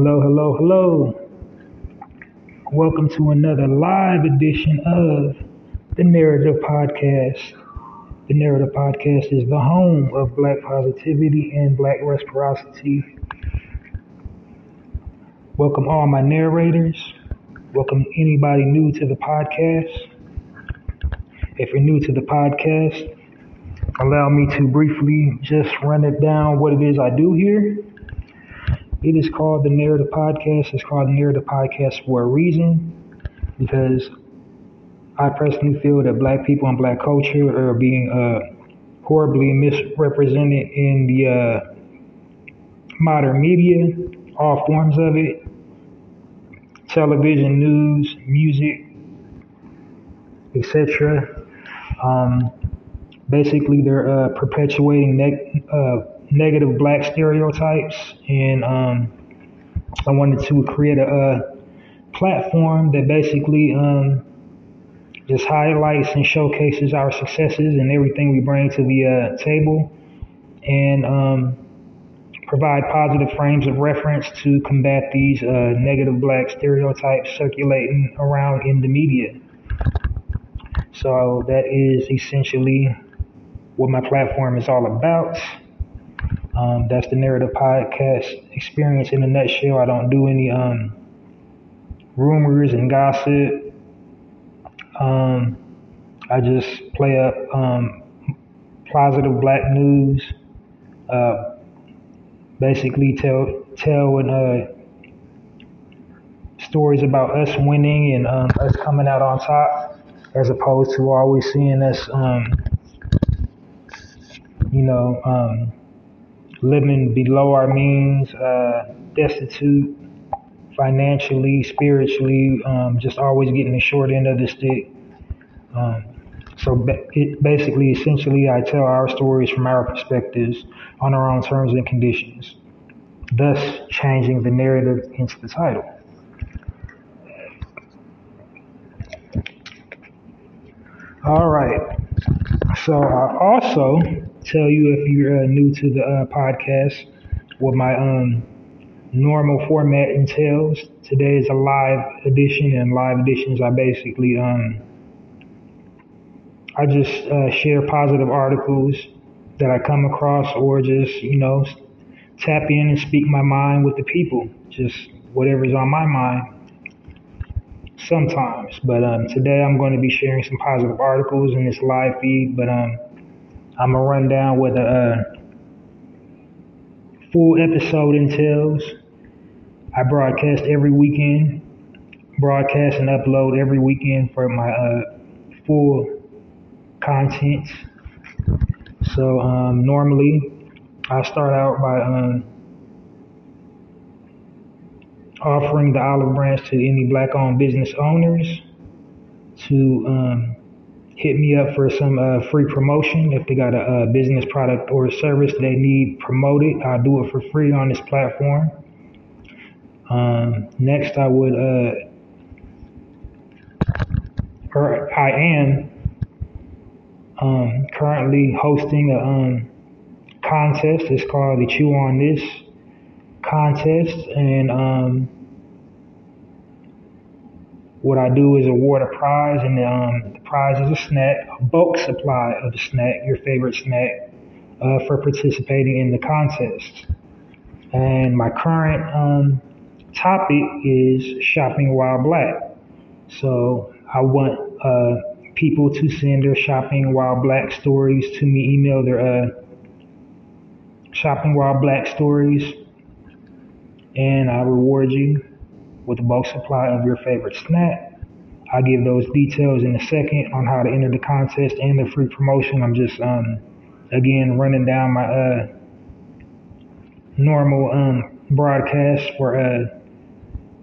Hello, hello, hello. Welcome to another live edition of the Narrative Podcast. The Narrative Podcast is the home of Black positivity and Black reciprocity. Welcome all my narrators. Welcome anybody new to the podcast. If you're new to the podcast, allow me to briefly just run it down what it is I do here. It is called the Narrative Podcast. It's called the Narrative Podcast for a reason because I personally feel that black people and black culture are being uh, horribly misrepresented in the uh, modern media, all forms of it television, news, music, etc. Um, basically, they're uh, perpetuating that. Negative black stereotypes, and um, I wanted to create a, a platform that basically um, just highlights and showcases our successes and everything we bring to the uh, table, and um, provide positive frames of reference to combat these uh, negative black stereotypes circulating around in the media. So that is essentially what my platform is all about. Um, that's the narrative podcast experience in a nutshell. I don't do any um, rumors and gossip. Um, I just play up um, positive black news. Uh, basically, tell tell and uh, stories about us winning and um, us coming out on top, as opposed to always seeing us, um, you know, living below our means, uh, destitute financially, spiritually, um, just always getting the short end of the stick. Um, so it basically, essentially, I tell our stories from our perspectives on our own terms and conditions, thus changing the narrative into the title. All right. So I also tell you if you're uh, new to the uh, podcast, what my um normal format entails. Today is a live edition, and live editions I basically um I just uh, share positive articles that I come across, or just you know tap in and speak my mind with the people, just whatever's on my mind. Sometimes, but um, today I'm going to be sharing some positive articles in this live feed. But um, I'm gonna run down what the uh, full episode entails. I broadcast every weekend, broadcast and upload every weekend for my uh, full content. So um, normally I start out by um, offering the olive branch to any black-owned business owners to um, hit me up for some uh, free promotion. If they got a, a, business product or service they need promoted, I'll do it for free on this platform. Um, next, I would, uh, or I am um, currently hosting a um, contest. It's called the Chew on This contest, and um, what I do is award a prize, and um, the prize is a snack, a bulk supply of the snack, your favorite snack, uh, for participating in the contest. And my current um, topic is shopping while black. So I want uh, people to send their shopping while black stories to me. Email their uh, shopping while black stories, and I reward you with a bulk supply of your favorite snack. I'll give those details in a second on how to enter the contest and the free promotion. I'm just um, again running down my uh, normal um, broadcast for uh,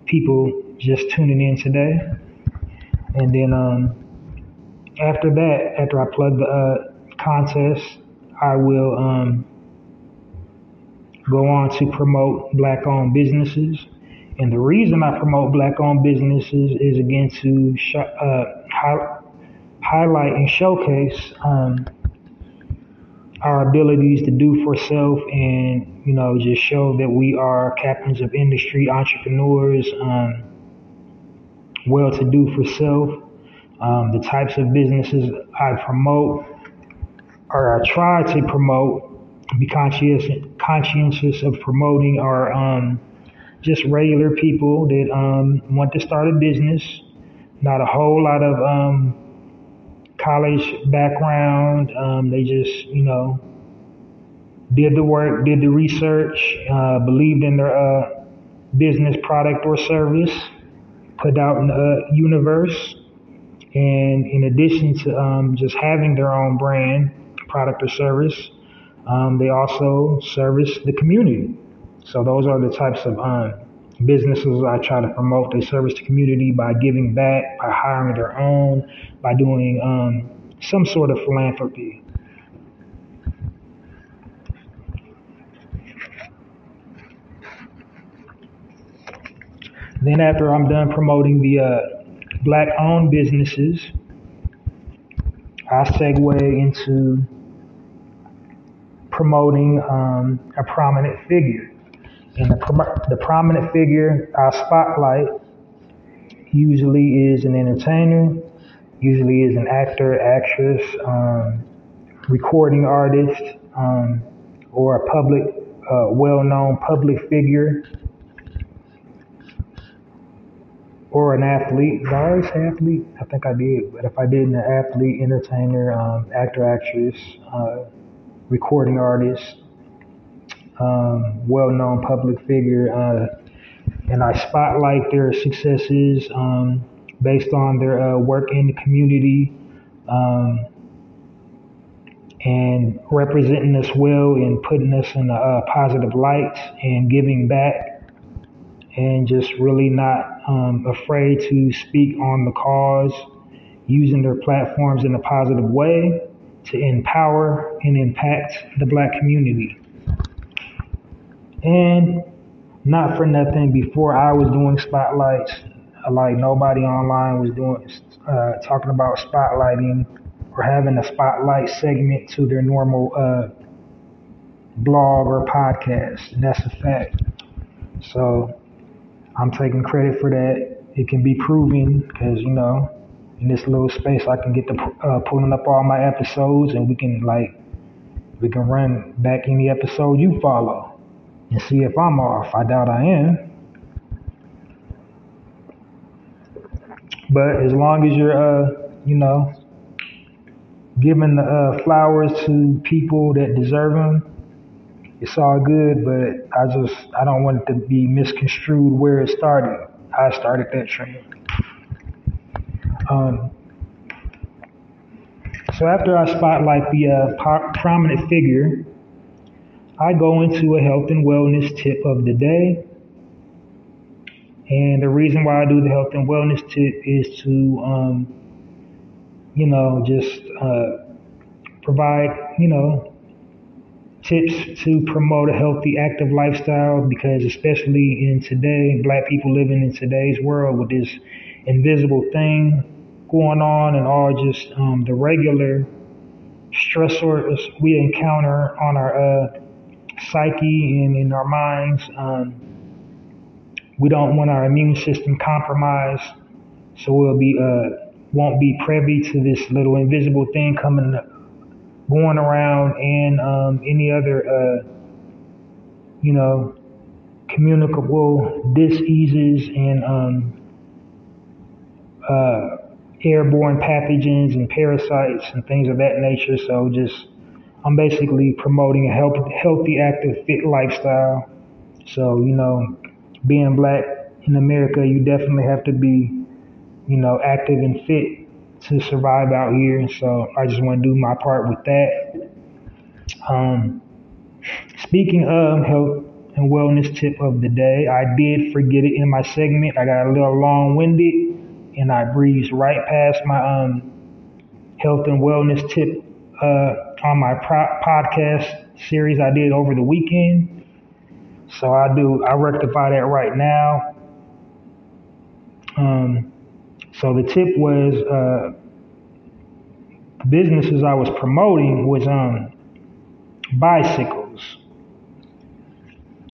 people just tuning in today. And then um, after that, after I plug the uh, contest, I will um, go on to promote black owned businesses. And the reason I promote black owned businesses is again to sh- uh, hi- highlight and showcase um, our abilities to do for self and, you know, just show that we are captains of industry, entrepreneurs, um, well to do for self. Um, the types of businesses I promote or I try to promote, be conscientious, conscientious of promoting are um, just regular people that um, want to start a business, not a whole lot of um, college background. Um, they just, you know, did the work, did the research, uh, believed in their uh, business product or service, put out in the universe and in addition to um, just having their own brand, product or service, um, they also service the community. So those are the types of um, businesses I try to promote. They service the community by giving back, by hiring their own, by doing um, some sort of philanthropy. Then after I'm done promoting the uh, black owned businesses, I segue into promoting um, a prominent figure. And the, the prominent figure I spotlight usually is an entertainer, usually is an actor, actress, um, recording artist, um, or a public, uh, well known public figure or an athlete. Did I say athlete? I think I did. But if I didn't, an athlete, entertainer, um, actor, actress, uh, recording artist, um, well-known public figure, uh, and I spotlight their successes um, based on their uh, work in the community um, and representing us well and putting us in a, a positive light and giving back and just really not um, afraid to speak on the cause, using their platforms in a positive way to empower and impact the black community. And not for nothing, before I was doing spotlights, like nobody online was doing uh, talking about spotlighting or having a spotlight segment to their normal uh, blog or podcast. And that's a fact. So I'm taking credit for that. It can be proven because, you know, in this little space, I can get to uh, pulling up all my episodes and we can, like, we can run back any episode you follow and see if I'm off. I doubt I am. But as long as you're, uh, you know, giving the uh, flowers to people that deserve them, it's all good, but I just I don't want it to be misconstrued where it started. I started that trend. Um, so after I spotlight the uh, prominent figure, I go into a health and wellness tip of the day. And the reason why I do the health and wellness tip is to um, you know, just uh, provide, you know, tips to promote a healthy, active lifestyle because, especially in today, black people living in today's world with this invisible thing going on and all just um, the regular stressors we encounter on our uh, psyche and in our minds. Um, we don't want our immune system compromised, so we'll be uh, won't be privy to this little invisible thing coming going around and um, any other, uh, you know, communicable diseases and um, uh, airborne pathogens and parasites and things of that nature. So just, I'm basically promoting a healthy, healthy, active, fit lifestyle. So, you know, being black in America, you definitely have to be, you know, active and fit to survive out here. So I just want to do my part with that. Um, speaking of health and wellness tip of the day, I did forget it in my segment. I got a little long winded and I breezed right past my um, health and wellness tip uh, on my pro- podcast series I did over the weekend. So I do I rectify that right now. Um, so the tip was uh, businesses I was promoting was um bicycles.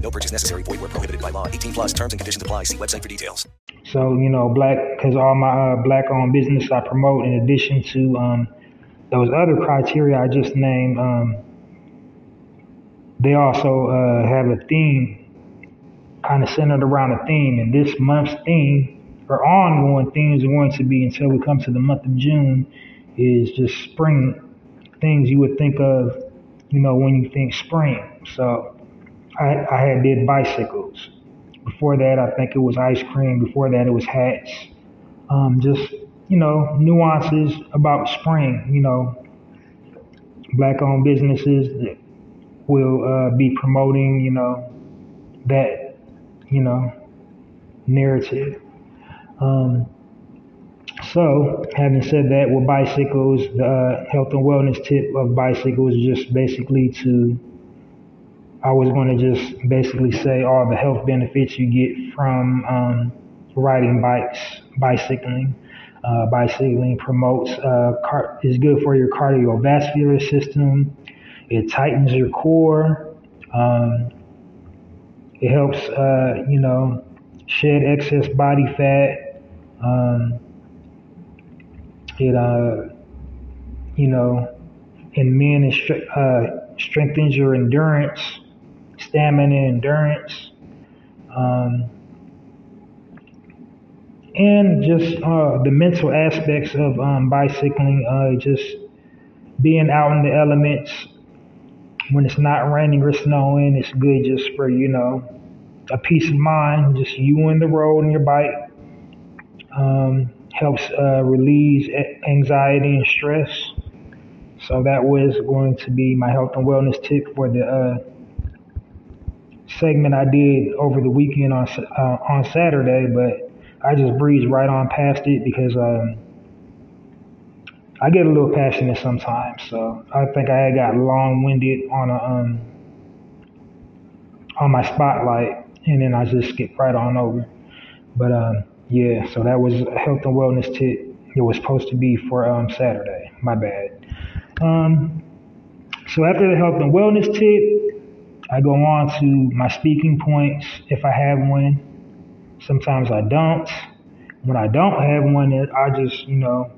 No purchase necessary. Void where prohibited by law. 18 plus terms and conditions apply. See website for details. So, you know, black, because all my uh, black owned business I promote, in addition to um, those other criteria I just named, um, they also uh, have a theme kind of centered around a theme. And this month's theme, or ongoing theme, is going to be until we come to the month of June, is just spring things you would think of, you know, when you think spring. So I, I had did bicycles. Before that, I think it was ice cream. Before that, it was hats. Um, just you know, nuances about spring. You know, black-owned businesses that will uh, be promoting. You know, that you know narrative. Um, so, having said that, with bicycles, the uh, health and wellness tip of bicycles is just basically to I was going to just basically say all the health benefits you get from um, riding bikes, bicycling. Uh, bicycling promotes, uh, car- is good for your cardiovascular system. It tightens your core. Um, it helps, uh, you know, shed excess body fat. Um, it, uh, you know, in men, it uh, strengthens your endurance stamina, endurance, um, and just uh, the mental aspects of um, bicycling. Uh, just being out in the elements when it's not raining or snowing. It's good just for you know a peace of mind. Just you and the road and your bike um, helps uh, relieve anxiety and stress. So that was going to be my health and wellness tip for the uh, segment I did over the weekend on uh, on Saturday, but I just breezed right on past it because um, I get a little passionate sometimes. So I think I got long winded on a um, on my spotlight, and then I just skipped right on over. But um, yeah, so that was a health and wellness tip. It was supposed to be for um, Saturday. My bad. Um, so after the health and wellness tip, I go on to my speaking points if I have one. Sometimes I don't. When I don't have one, I just, you know,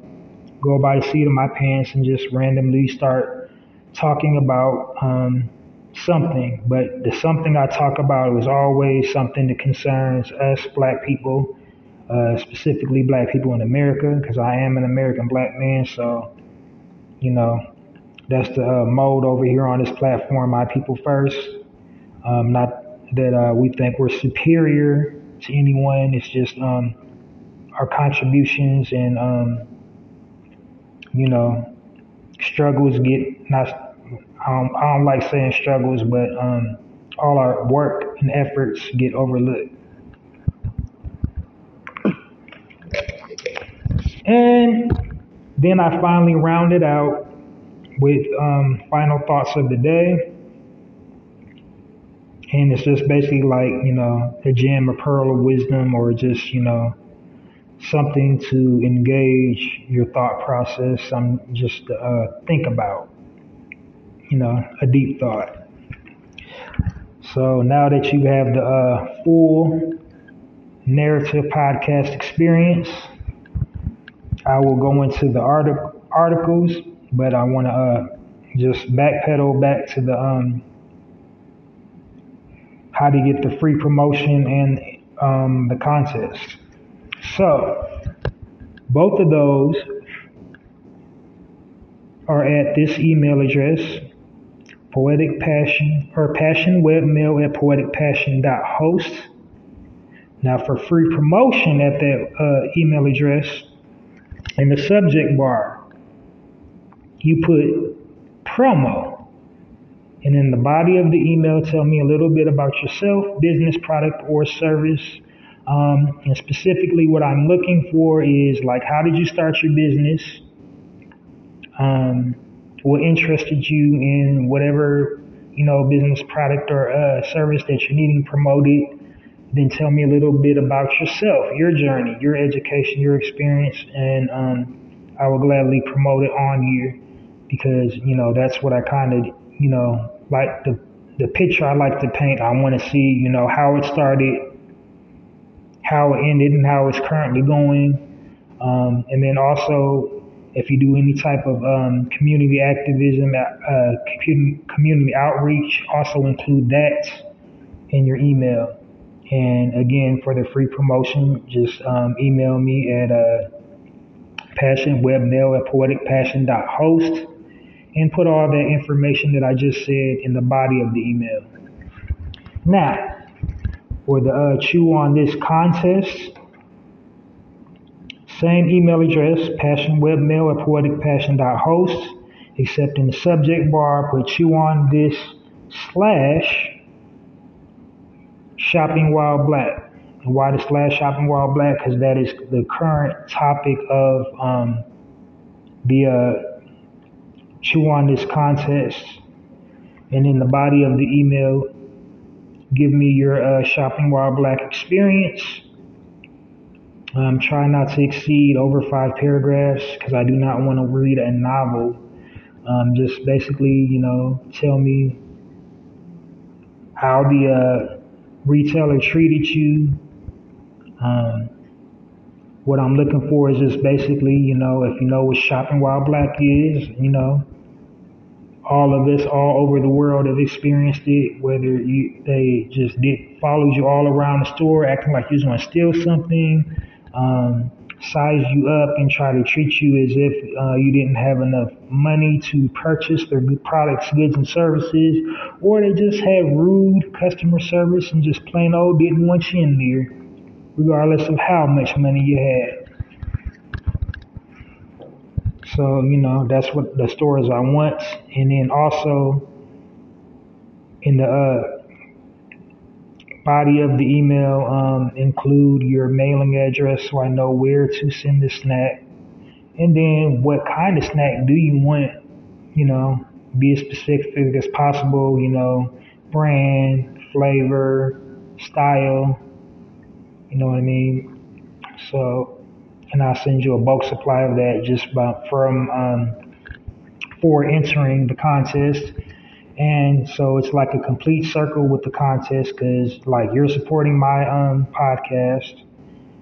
go by the seat of my pants and just randomly start talking about um, something. But the something I talk about is always something that concerns us black people, uh, specifically black people in America, because I am an American black man. So, you know, that's the uh, mode over here on this platform. My people first. Um, not that uh, we think we're superior to anyone. It's just um, our contributions and um, you know struggles get not. I don't, I don't like saying struggles, but um, all our work and efforts get overlooked. And then I finally rounded out with um, final thoughts of the day. And it's just basically like, you know, a gem, a pearl of wisdom, or just, you know, something to engage your thought process. I'm just uh, think about, you know, a deep thought. So now that you have the uh, full narrative podcast experience, I will go into the artic- articles, but I want to uh, just backpedal back to the um, how to get the free promotion and um, the contest. So both of those are at this email address, poetic passion or passion webmail at poeticpassion.host. Now for free promotion at that uh, email address, in the subject bar, you put promo. And in the body of the email, tell me a little bit about yourself, business, product, or service. Um, and specifically, what I'm looking for is like, how did you start your business? Um, what interested you in whatever you know business, product, or uh, service that you're needing promoted? then tell me a little bit about yourself, your journey, your education, your experience, and um, I will gladly promote it on here because you know that's what I kind of you know like the the picture I like to paint. I want to see you know how it started, how it ended, and how it's currently going, um, and then also if you do any type of um, community activism, uh, community outreach, also include that in your email. And again, for the free promotion, just um, email me at uh, passionwebmail at poeticpassion.host and put all that information that I just said in the body of the email. Now, for the uh, chew on this contest, same email address, passionwebmail at poeticpassion.host, except in the subject bar, put chew on this slash shopping while black. And why the slash shopping while black? Because that is the current topic of um, the uh, chew on this contest. And in the body of the email, give me your uh, shopping while black experience. Um, try not to exceed over five paragraphs because I do not want to read a novel. Um, just basically, you know, tell me how the uh, retailer treated you. Um, what I'm looking for is just basically, you know, if you know what shopping while black is, you know, all of us all over the world have experienced it, whether you, they just did followed you all around the store, acting like you was going to steal something, um, size you up and try to treat you as if uh, you didn't have enough money to purchase their products, goods, and services, or they just had rude customer service and just plain old didn't want you in there, regardless of how much money you had. So, you know, that's what the stores I want. And then also in the uh, body of the email um, include your mailing address so I know where to send the snack. And then what kind of snack do you want? You know, be as specific as possible, you know, brand, flavor, style. You know what I mean? So, and I'll send you a bulk supply of that just by, from um, for entering the contest. And so it's like a complete circle with the contest because like you're supporting my um, podcast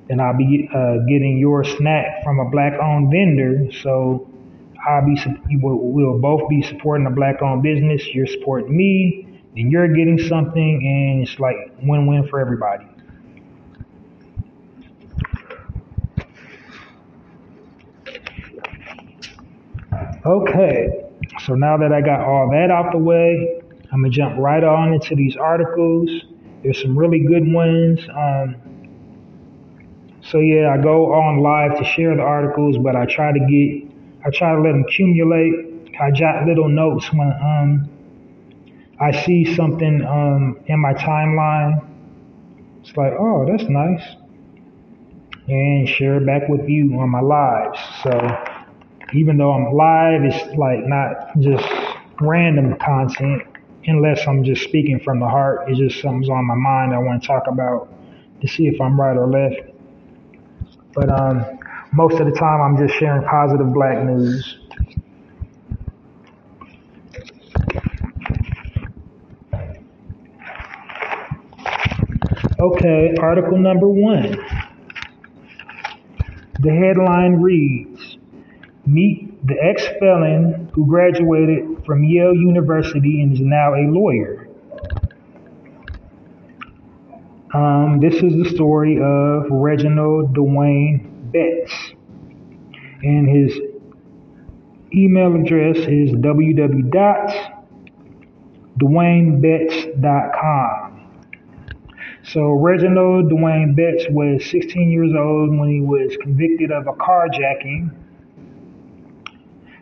and I'll be uh, getting your snack from a black owned vendor. So I'll be, we'll both be supporting a black owned business. You're supporting me, and you're getting something, and it's like win win for everybody. Okay, So now that I got all that out the way, I'm gonna jump right on into these articles. There's some really good ones. Um, so yeah, I go on live to share the articles, but I try to get, I try to let them accumulate. I jot little notes when um, I see something um, in my timeline. It's like, oh, that's nice, and share it back with you on my lives. So even though I'm live, it's like not just random content unless I'm just speaking from the heart. It's just something's on my mind I want to talk about to see if I'm right or left. But um, most of the time, I'm just sharing positive black news. Okay, article number one. The headline reads Meet the ex felon who graduated from Yale University and is now a lawyer. Um, this is the story of Reginald Dwayne Betts. And his email address is www.dwayneBetts.com. So Reginald Dwayne Betts was 16 years old when he was convicted of a carjacking.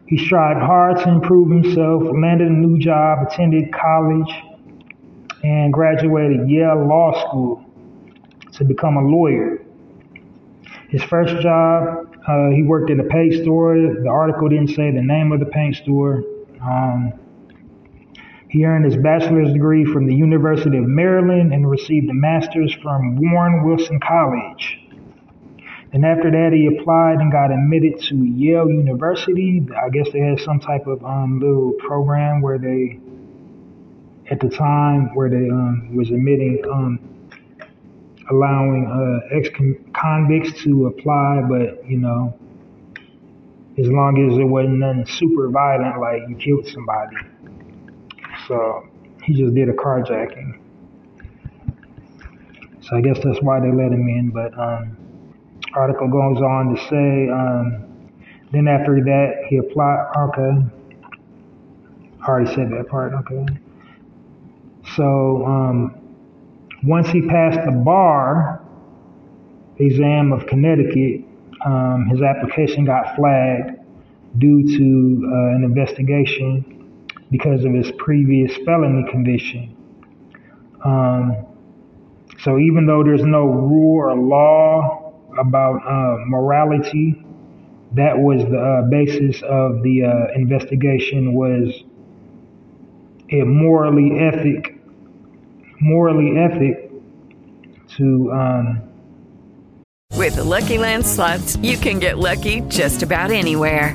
He strived hard to improve himself, landed a new job, attended college, and graduated Yale Law School to become a lawyer. His first job, uh, he worked at a paint store. The article didn't say the name of the paint store. Um, he earned his bachelor's degree from the University of Maryland and received a master's from Warren Wilson College. And after that, he applied and got admitted to Yale University. I guess they had some type of um, little program where they, at the time, where they um, was admitting um, allowing uh, ex-convicts to apply, but you know, as long as it wasn't nothing super violent, like you killed somebody. So he just did a carjacking. So I guess that's why they let him in. But um, article goes on to say, um, then after that he applied. Okay, I already said that part. Okay. So um, once he passed the bar exam of Connecticut, um, his application got flagged due to uh, an investigation because of his previous felony conviction. Um, so even though there's no rule or law about uh, morality, that was the uh, basis of the uh, investigation was it morally ethic morally ethic to um, with the lucky land slots you can get lucky just about anywhere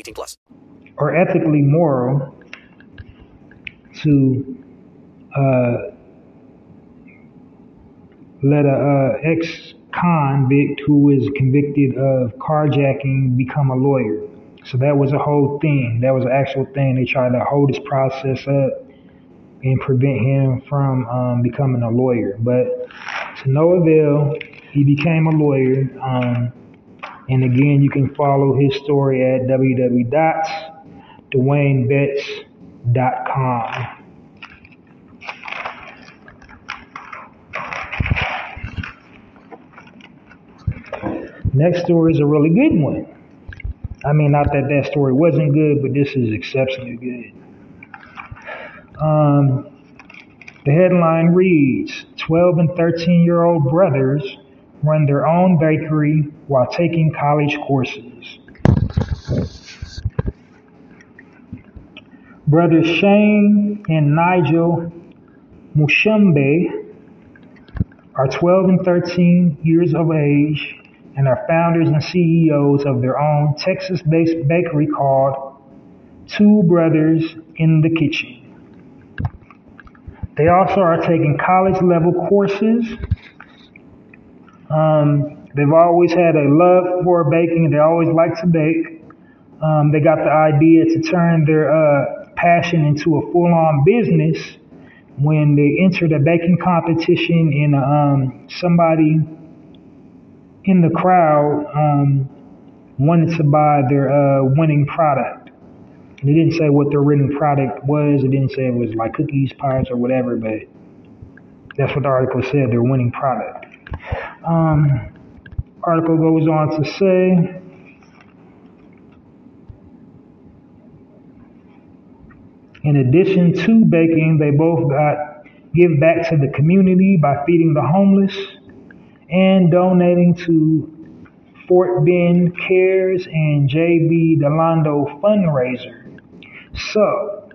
18 plus. Or ethically moral to uh, let a uh, ex-convict who is convicted of carjacking become a lawyer. So that was a whole thing. That was an actual thing. They tried to hold this process up and prevent him from um, becoming a lawyer. But to no avail, he became a lawyer. Um, and again, you can follow his story at www.dwaynebetts.com. Next story is a really good one. I mean, not that that story wasn't good, but this is exceptionally good. Um, The headline reads 12 and 13 year old brothers run their own bakery while taking college courses. Brothers Shane and Nigel Mushembe are 12 and 13 years of age and are founders and CEOs of their own Texas based bakery called Two Brothers in the Kitchen. They also are taking college level courses. Um, they've always had a love for baking. They always like to bake. Um, they got the idea to turn their uh, passion into a full on business when they entered a baking competition and um, somebody in the crowd um, wanted to buy their uh, winning product. They didn't say what their winning product was. It didn't say it was like cookies, pies, or whatever, but that's what the article said, their winning product. Um, article goes on to say, In addition to baking, they both got give back to the community by feeding the homeless and donating to Fort Bend Cares and JB Delando fundraiser. So,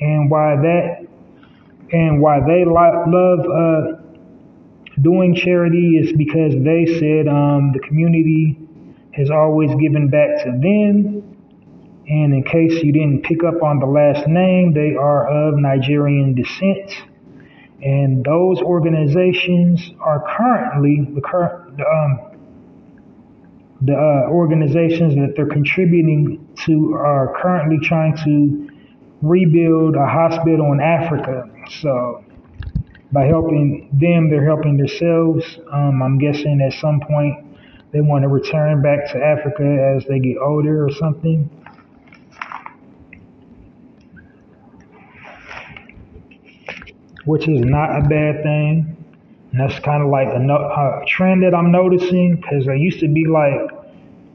and why that and why they love uh, doing charity is because they said um, the community has always given back to them and in case you didn't pick up on the last name, they are of Nigerian descent. And those organizations are currently the current um, the uh, organizations that they're contributing to are currently trying to rebuild a hospital in Africa. So by helping them, they're helping themselves. Um, I'm guessing at some point they want to return back to Africa as they get older or something. which is not a bad thing. And that's kind of like a, no, a trend that I'm noticing because I used to be like,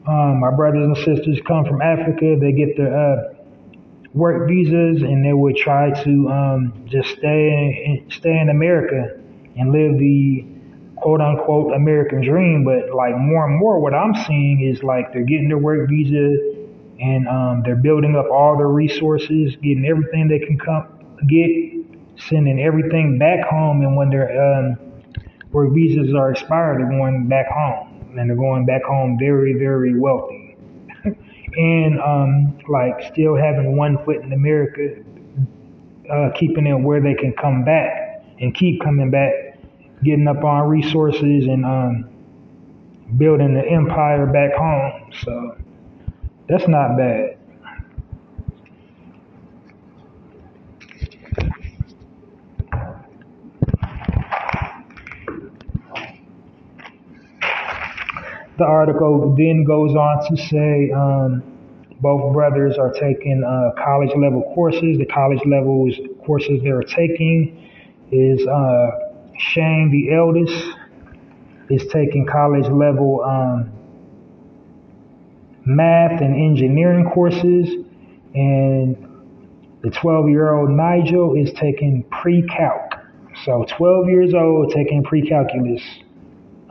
um, my brothers and sisters come from Africa, they get their uh, work visas, and they would try to um, just stay in, stay in America and live the quote unquote American dream. But like more and more, what I'm seeing is like they're getting their work visa and um, they're building up all their resources, getting everything they can come get sending everything back home, and when their um, where visas are expired, they're going back home, and they're going back home very, very wealthy, and um, like still having one foot in America, uh, keeping it where they can come back and keep coming back, getting up on resources and um, building the empire back home. So that's not bad. The article then goes on to say um, both brothers are taking uh, college level courses. The college level courses they're taking is uh, Shane, the eldest, is taking college level um, math and engineering courses, and the 12 year old Nigel is taking pre calc. So 12 years old taking pre calculus.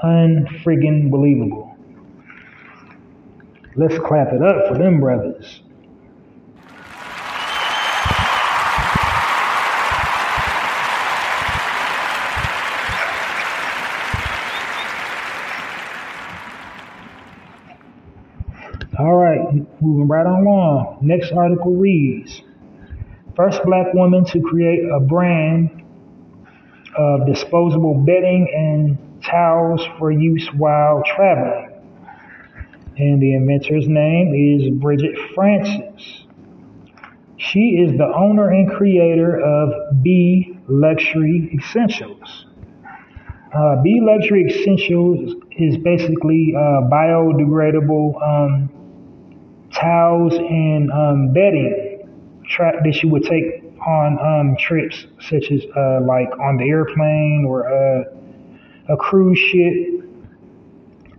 Unfriggin' believable. Let's clap it up for them brothers. All right, moving right along. Next article reads First black woman to create a brand of disposable bedding and towels for use while traveling and the inventor's name is Bridget Francis. She is the owner and creator of B Luxury Essentials. Uh, B Luxury Essentials is basically uh, biodegradable um, towels and um, bedding tra- that you would take on um, trips, such as uh, like on the airplane or uh, a cruise ship.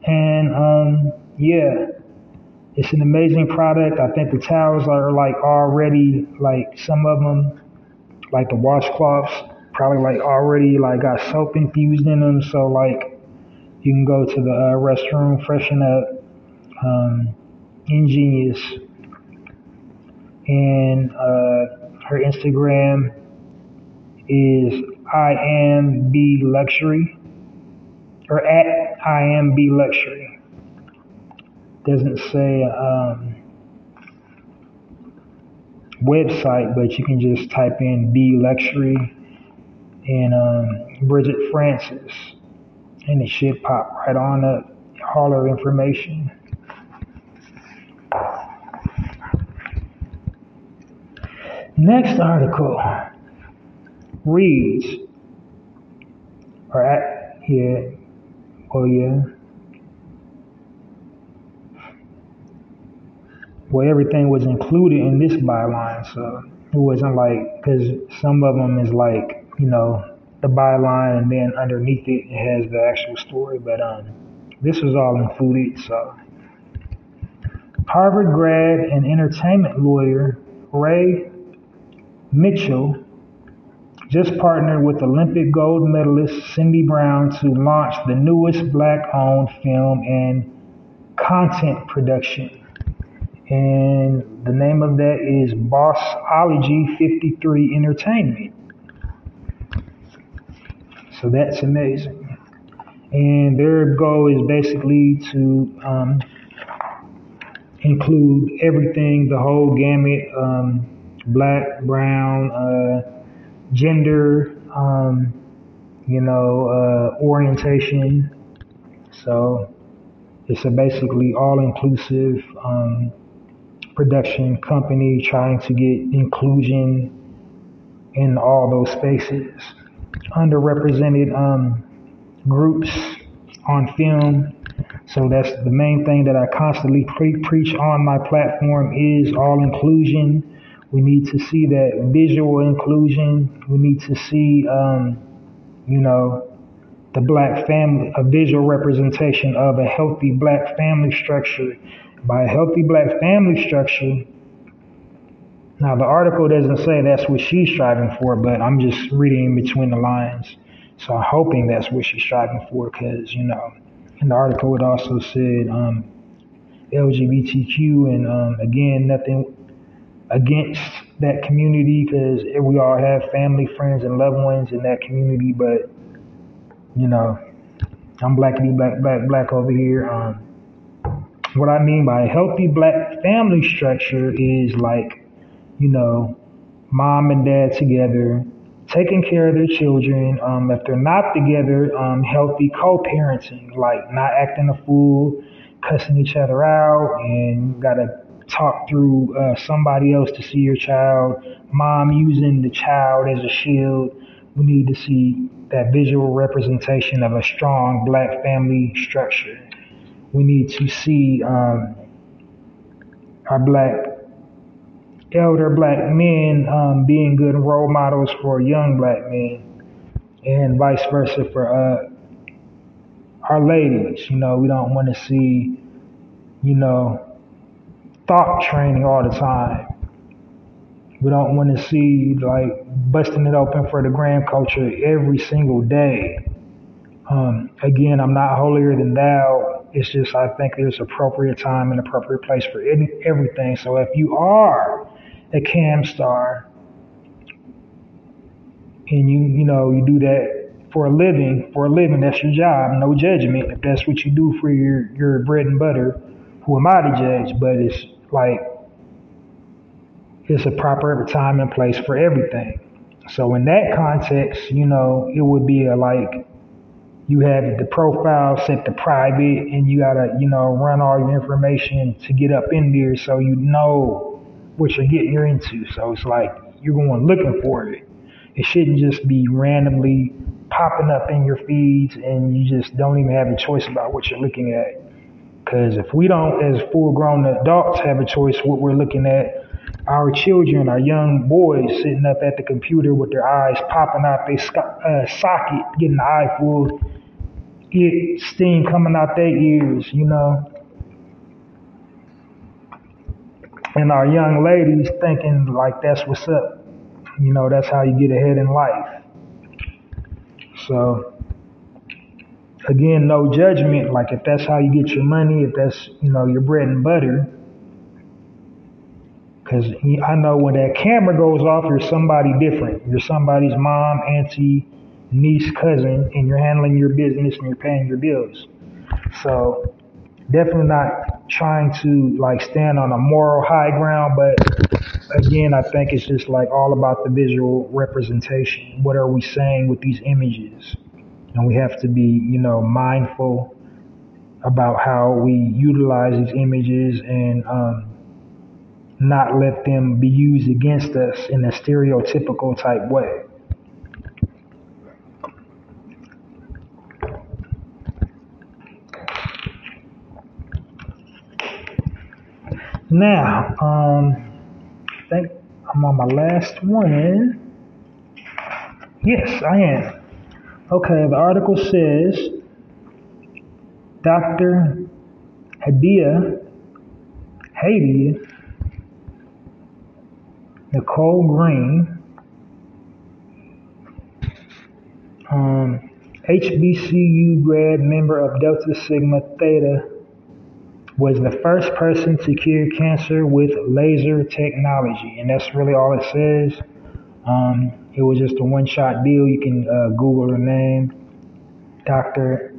And um, yeah, it's an amazing product. I think the towels are like already like some of them, like the washcloths, probably like already like got soap infused in them. So like you can go to the uh, restroom, freshen up. Um, ingenious, and uh, her Instagram is I am B luxury or at I am B luxury. Doesn't say um, website, but you can just type in B luxury and um, Bridget Francis, and it should pop right on up. All information. Next article reads, or at, yeah, oh yeah. Well, everything was included in this byline, so it wasn't like, because some of them is like, you know, the byline and then underneath it, it has the actual story, but um, this was all included, so. Harvard grad and entertainment lawyer Ray Mitchell just partnered with Olympic gold medalist Cindy Brown to launch the newest black owned film and content production. And the name of that is Bossology 53 Entertainment. So that's amazing. And their goal is basically to um, include everything, the whole gamut. Um, black, brown, uh, gender, um, you know, uh, orientation. So it's a basically all inclusive um, production company trying to get inclusion in all those spaces. Underrepresented um, groups on film. So that's the main thing that I constantly pre- preach on my platform is all inclusion we need to see that visual inclusion. We need to see, um, you know, the black family, a visual representation of a healthy black family structure. By a healthy black family structure, now the article doesn't say that's what she's striving for, but I'm just reading between the lines. So I'm hoping that's what she's striving for because, you know, in the article it also said um, LGBTQ and um, again, nothing against that community because we all have family, friends, and loved ones in that community. But you know, I'm blackity black black black over here. Um, what I mean by a healthy black family structure is like, you know, mom and dad together, taking care of their children. Um, if they're not together, um, healthy co-parenting, like not acting a fool, cussing each other out, and gotta talk through uh, somebody else to see your child, mom using the child as a shield. We need to see that visual representation of a strong black family structure. We need to see um, our black elder black men um, being good role models for young black men, and vice versa for uh, our ladies. You know, we don't want to see, you know, thought training all the time. We don't want to see like busting it open for the gram culture every single day. Um, again, I'm not holier than thou. It's just I think there's appropriate time and appropriate place for any, everything. So if you are a cam star and you you know you do that for a living, for a living, that's your job. No judgment. If that's what you do for your your bread and butter, who am I to judge? But it's like it's a proper time and place for everything. So in that context, you know, it would be a like you have the profile set to private and you gotta, you know, run all your information to get up in there so you know what you're getting into. So it's like you're going looking for it. It shouldn't just be randomly popping up in your feeds and you just don't even have a choice about what you're looking at. Because if we don't, as full grown adults, have a choice what we're looking at, our children, our young boys sitting up at the computer with their eyes popping out their uh, socket, getting the eye full, get steam coming out their ears, you know. And our young ladies thinking like that's what's up. You know, that's how you get ahead in life. So again, no judgment. Like if that's how you get your money, if that's you know your bread and butter. Because I know when that camera goes off, you're somebody different. You're somebody's mom, auntie, niece, cousin, and you're handling your business and you're paying your bills. So definitely not trying to like stand on a moral high ground, but again, I think it's just like all about the visual representation. What are we saying with these images? And we have to be, you know, mindful about how we utilize these images and um, not let them be used against us in a stereotypical type way. Now, um, I think I'm on my last one. Yes, I am. Okay, the article says Dr. Hadiyah, Hadiyah, Nicole Green, um, HBCU grad member of Delta Sigma Theta was the first person to cure cancer with laser technology. And that's really all it says. Um, it was just a one shot deal. You can uh, Google her name, Dr.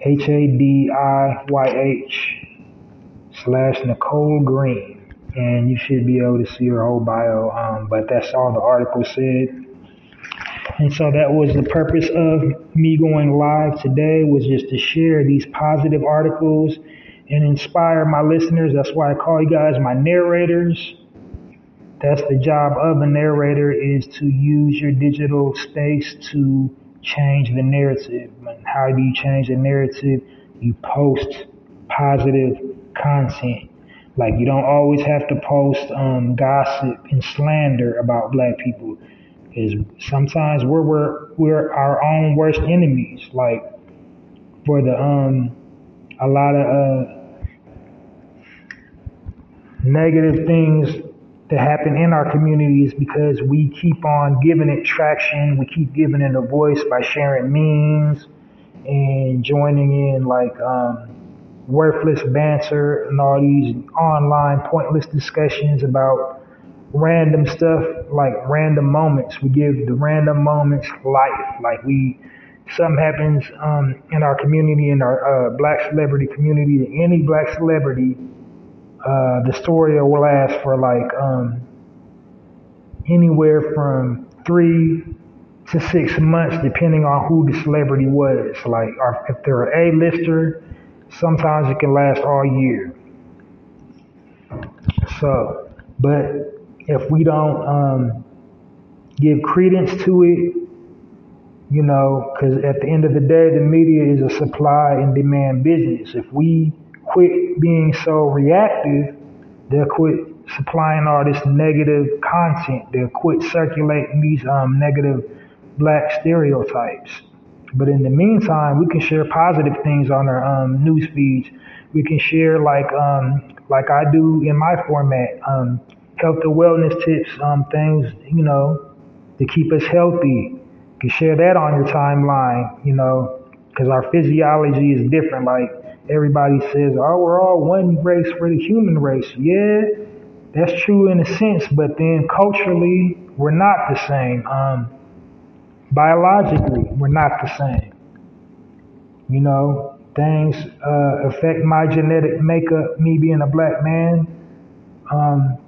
H A D I Y H slash Nicole Green. And you should be able to see her whole bio. Um, but that's all the article said. And so that was the purpose of me going live today was just to share these positive articles and inspire my listeners. That's why I call you guys my narrators. That's the job of a narrator is to use your digital space to change the narrative. And how do you change the narrative? You post positive content. Like you don't always have to post um, gossip and slander about black people is sometimes we're we're we're our own worst enemies. Like for the um a lot of uh negative things that happen in our communities because we keep on giving it traction, we keep giving it a voice by sharing memes and joining in like um worthless banter and all these online pointless discussions about random stuff, like random moments. We give the random moments life. Like we, something happens um, in our community, in our uh, black celebrity community, any black celebrity, uh, the story will last for like um, anywhere from three to six months, depending on who the celebrity was. Like, if they're an A-lister, sometimes it can last all year. So, but if we don't um, give credence to it, you know, because at the end of the day, the media is a supply and demand business. If we quit being so reactive, they'll quit supplying all this negative content. They'll quit circulating these um, negative black stereotypes. But in the meantime, we can share positive things on our um, news feeds. We can share like um, like I do in my format, um, health and wellness tips, um, things, you know, to keep us healthy. You can share that on your timeline, you know, because our physiology is different. Like everybody says, oh, we're all one race for the human race. Yeah, that's true in a sense, but then culturally, we're not the same. Um, biologically, we're not the same. You know, things uh, affect my genetic makeup, me being a black man. Um,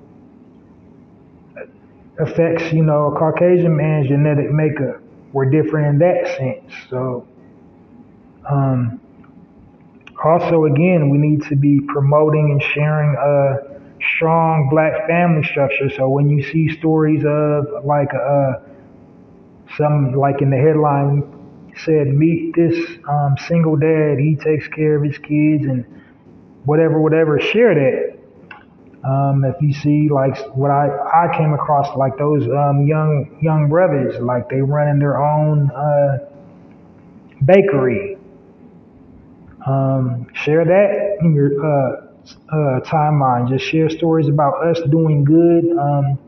affects, you know, a Caucasian man's genetic makeup. We're different in that sense. So, um, also, again, we need to be promoting and sharing a strong black family structure. So when you see stories of like uh, some like in the headline said, meet this um, single dad, he takes care of his kids and whatever, whatever, share that. Um, if you see like what I, I came across, like those um, young young brothers, like they running their own uh, bakery. Um, share that in your uh, uh, timeline. Just share stories about us doing good, um,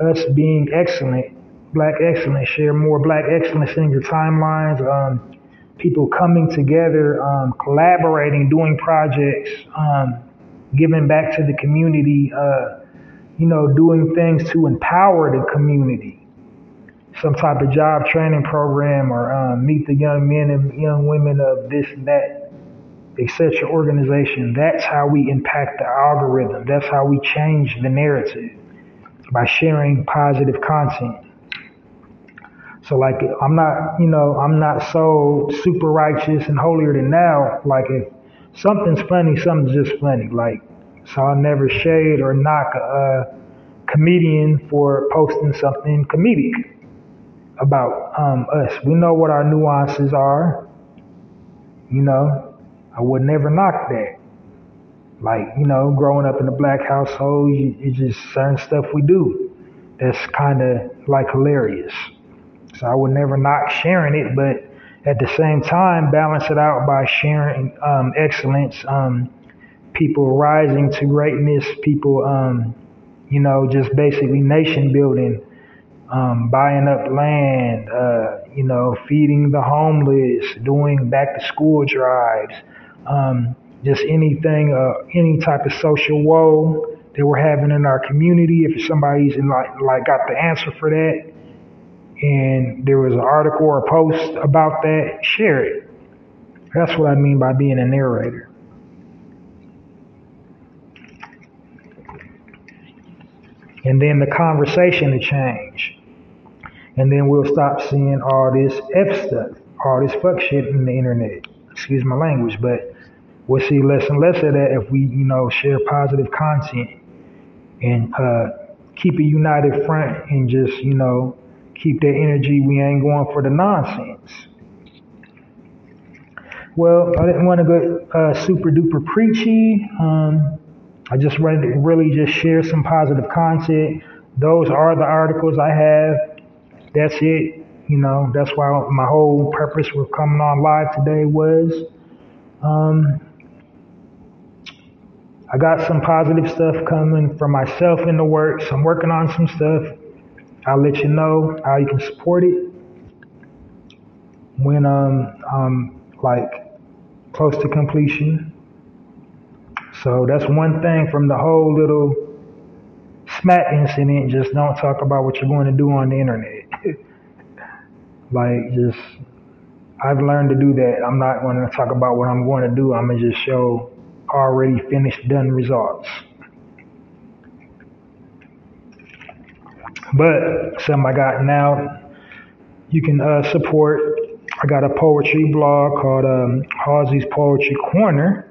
us being excellent, black excellence. Share more black excellence in your timelines. Um, people coming together, um, collaborating, doing projects, giving back to the community. Uh, you know, doing things to empower the community. Some type of job training program, or um, meet the young men and young women of this and that etc. organization. That's how we impact the algorithm. That's how we change the narrative by sharing positive content. So like I'm not, you know, I'm not so super righteous and holier than now. Like if something's funny, something's just funny. Like so I'll never shade or knock a, a comedian for posting something comedic about um, us. We know what our nuances are. You know, I would never knock that. Like, you know, growing up in a black household, it's just certain stuff we do that's kind of like hilarious. So I would never knock sharing it, but at the same time, balance it out by sharing um, excellence, um, people rising to greatness, people, um, you know, just basically nation building, um, buying up land, uh, you know, feeding the homeless, doing back to school drives, um, just anything, uh, any type of social woe that we're having in our community. If somebody's in like, like got the answer for that, and there was an article or a post about that, share it. That's what I mean by being a narrator. And then the conversation to change. And then we'll stop seeing all this F stuff, all this fuck shit in the internet. Excuse my language, but we'll see less and less of that if we, you know, share positive content and uh, keep a united front and just, you know, keep that energy. We ain't going for the nonsense. Well, I didn't want to go uh, super duper preachy. Um, I just wanted to really just share some positive content. Those are the articles I have. That's it. You know, that's why my whole purpose for coming on live today was. Um, I got some positive stuff coming from myself in the works. I'm working on some stuff. I'll let you know how you can support it when um, I'm like close to completion. So that's one thing from the whole little smack incident. Just don't talk about what you're going to do on the internet. like just, I've learned to do that. I'm not going to talk about what I'm going to do. I'm going to just show already finished, done results. But some I got now, you can uh, support. I got a poetry blog called um, Halsey's Poetry Corner,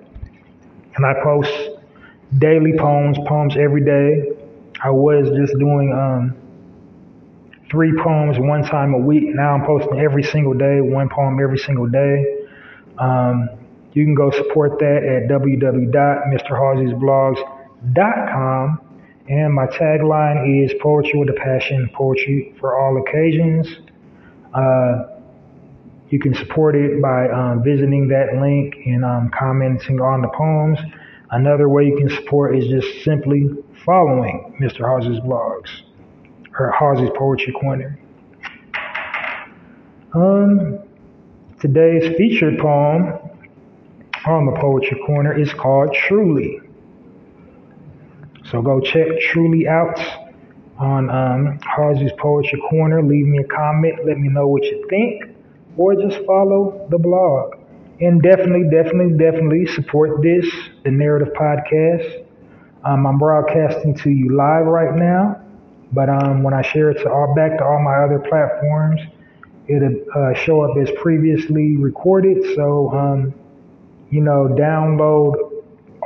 and I post daily poems, poems every day. I was just doing um, three poems one time a week. Now I'm posting every single day, one poem every single day. Um, you can go support that at www.mrhalseysblogs.com. And my tagline is Poetry with a Passion, Poetry for All Occasions. Uh, you can support it by um, visiting that link and um, commenting on the poems. Another way you can support is just simply following Mr. Halsey's blogs or Halsey's Poetry Corner. Um, today's featured poem on the Poetry Corner is called Truly. So go check Truly out on um, Halsey's Poetry Corner. Leave me a comment. Let me know what you think. Or just follow the blog. And definitely, definitely, definitely support this, the Narrative Podcast. Um, I'm broadcasting to you live right now. But um, when I share it to all back to all my other platforms, it'll uh, show up as previously recorded. So, um, you know, download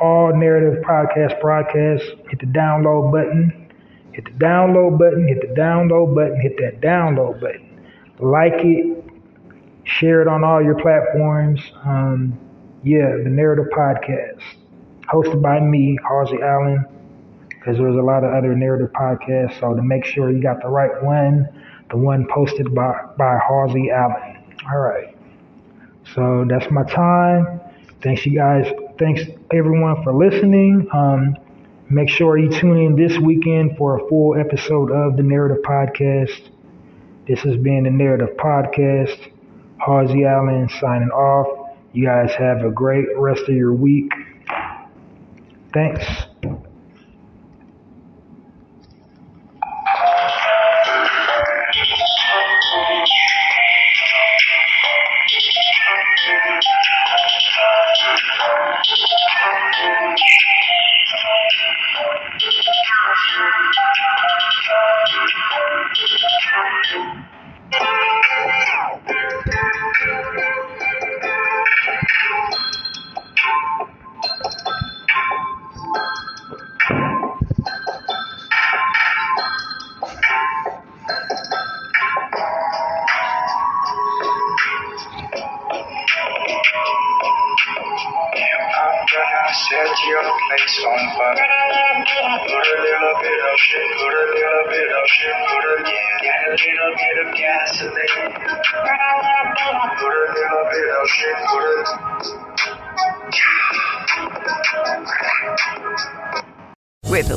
all narrative podcast broadcasts, hit the download button, hit the download button, hit the download button, hit that download button. Like it, share it on all your platforms. Um, yeah, the narrative podcast, hosted by me, Halsey Allen, because there's a lot of other narrative podcasts. So to make sure you got the right one, the one posted by, by Halsey Allen. All right. So that's my time. Thanks you guys thanks everyone for listening. Um, make sure you tune in this weekend for a full episode of the Narrative Podcast. This has been the Narrative Podcast. Halsey Allen signing off. You guys have a great rest of your week. Thanks.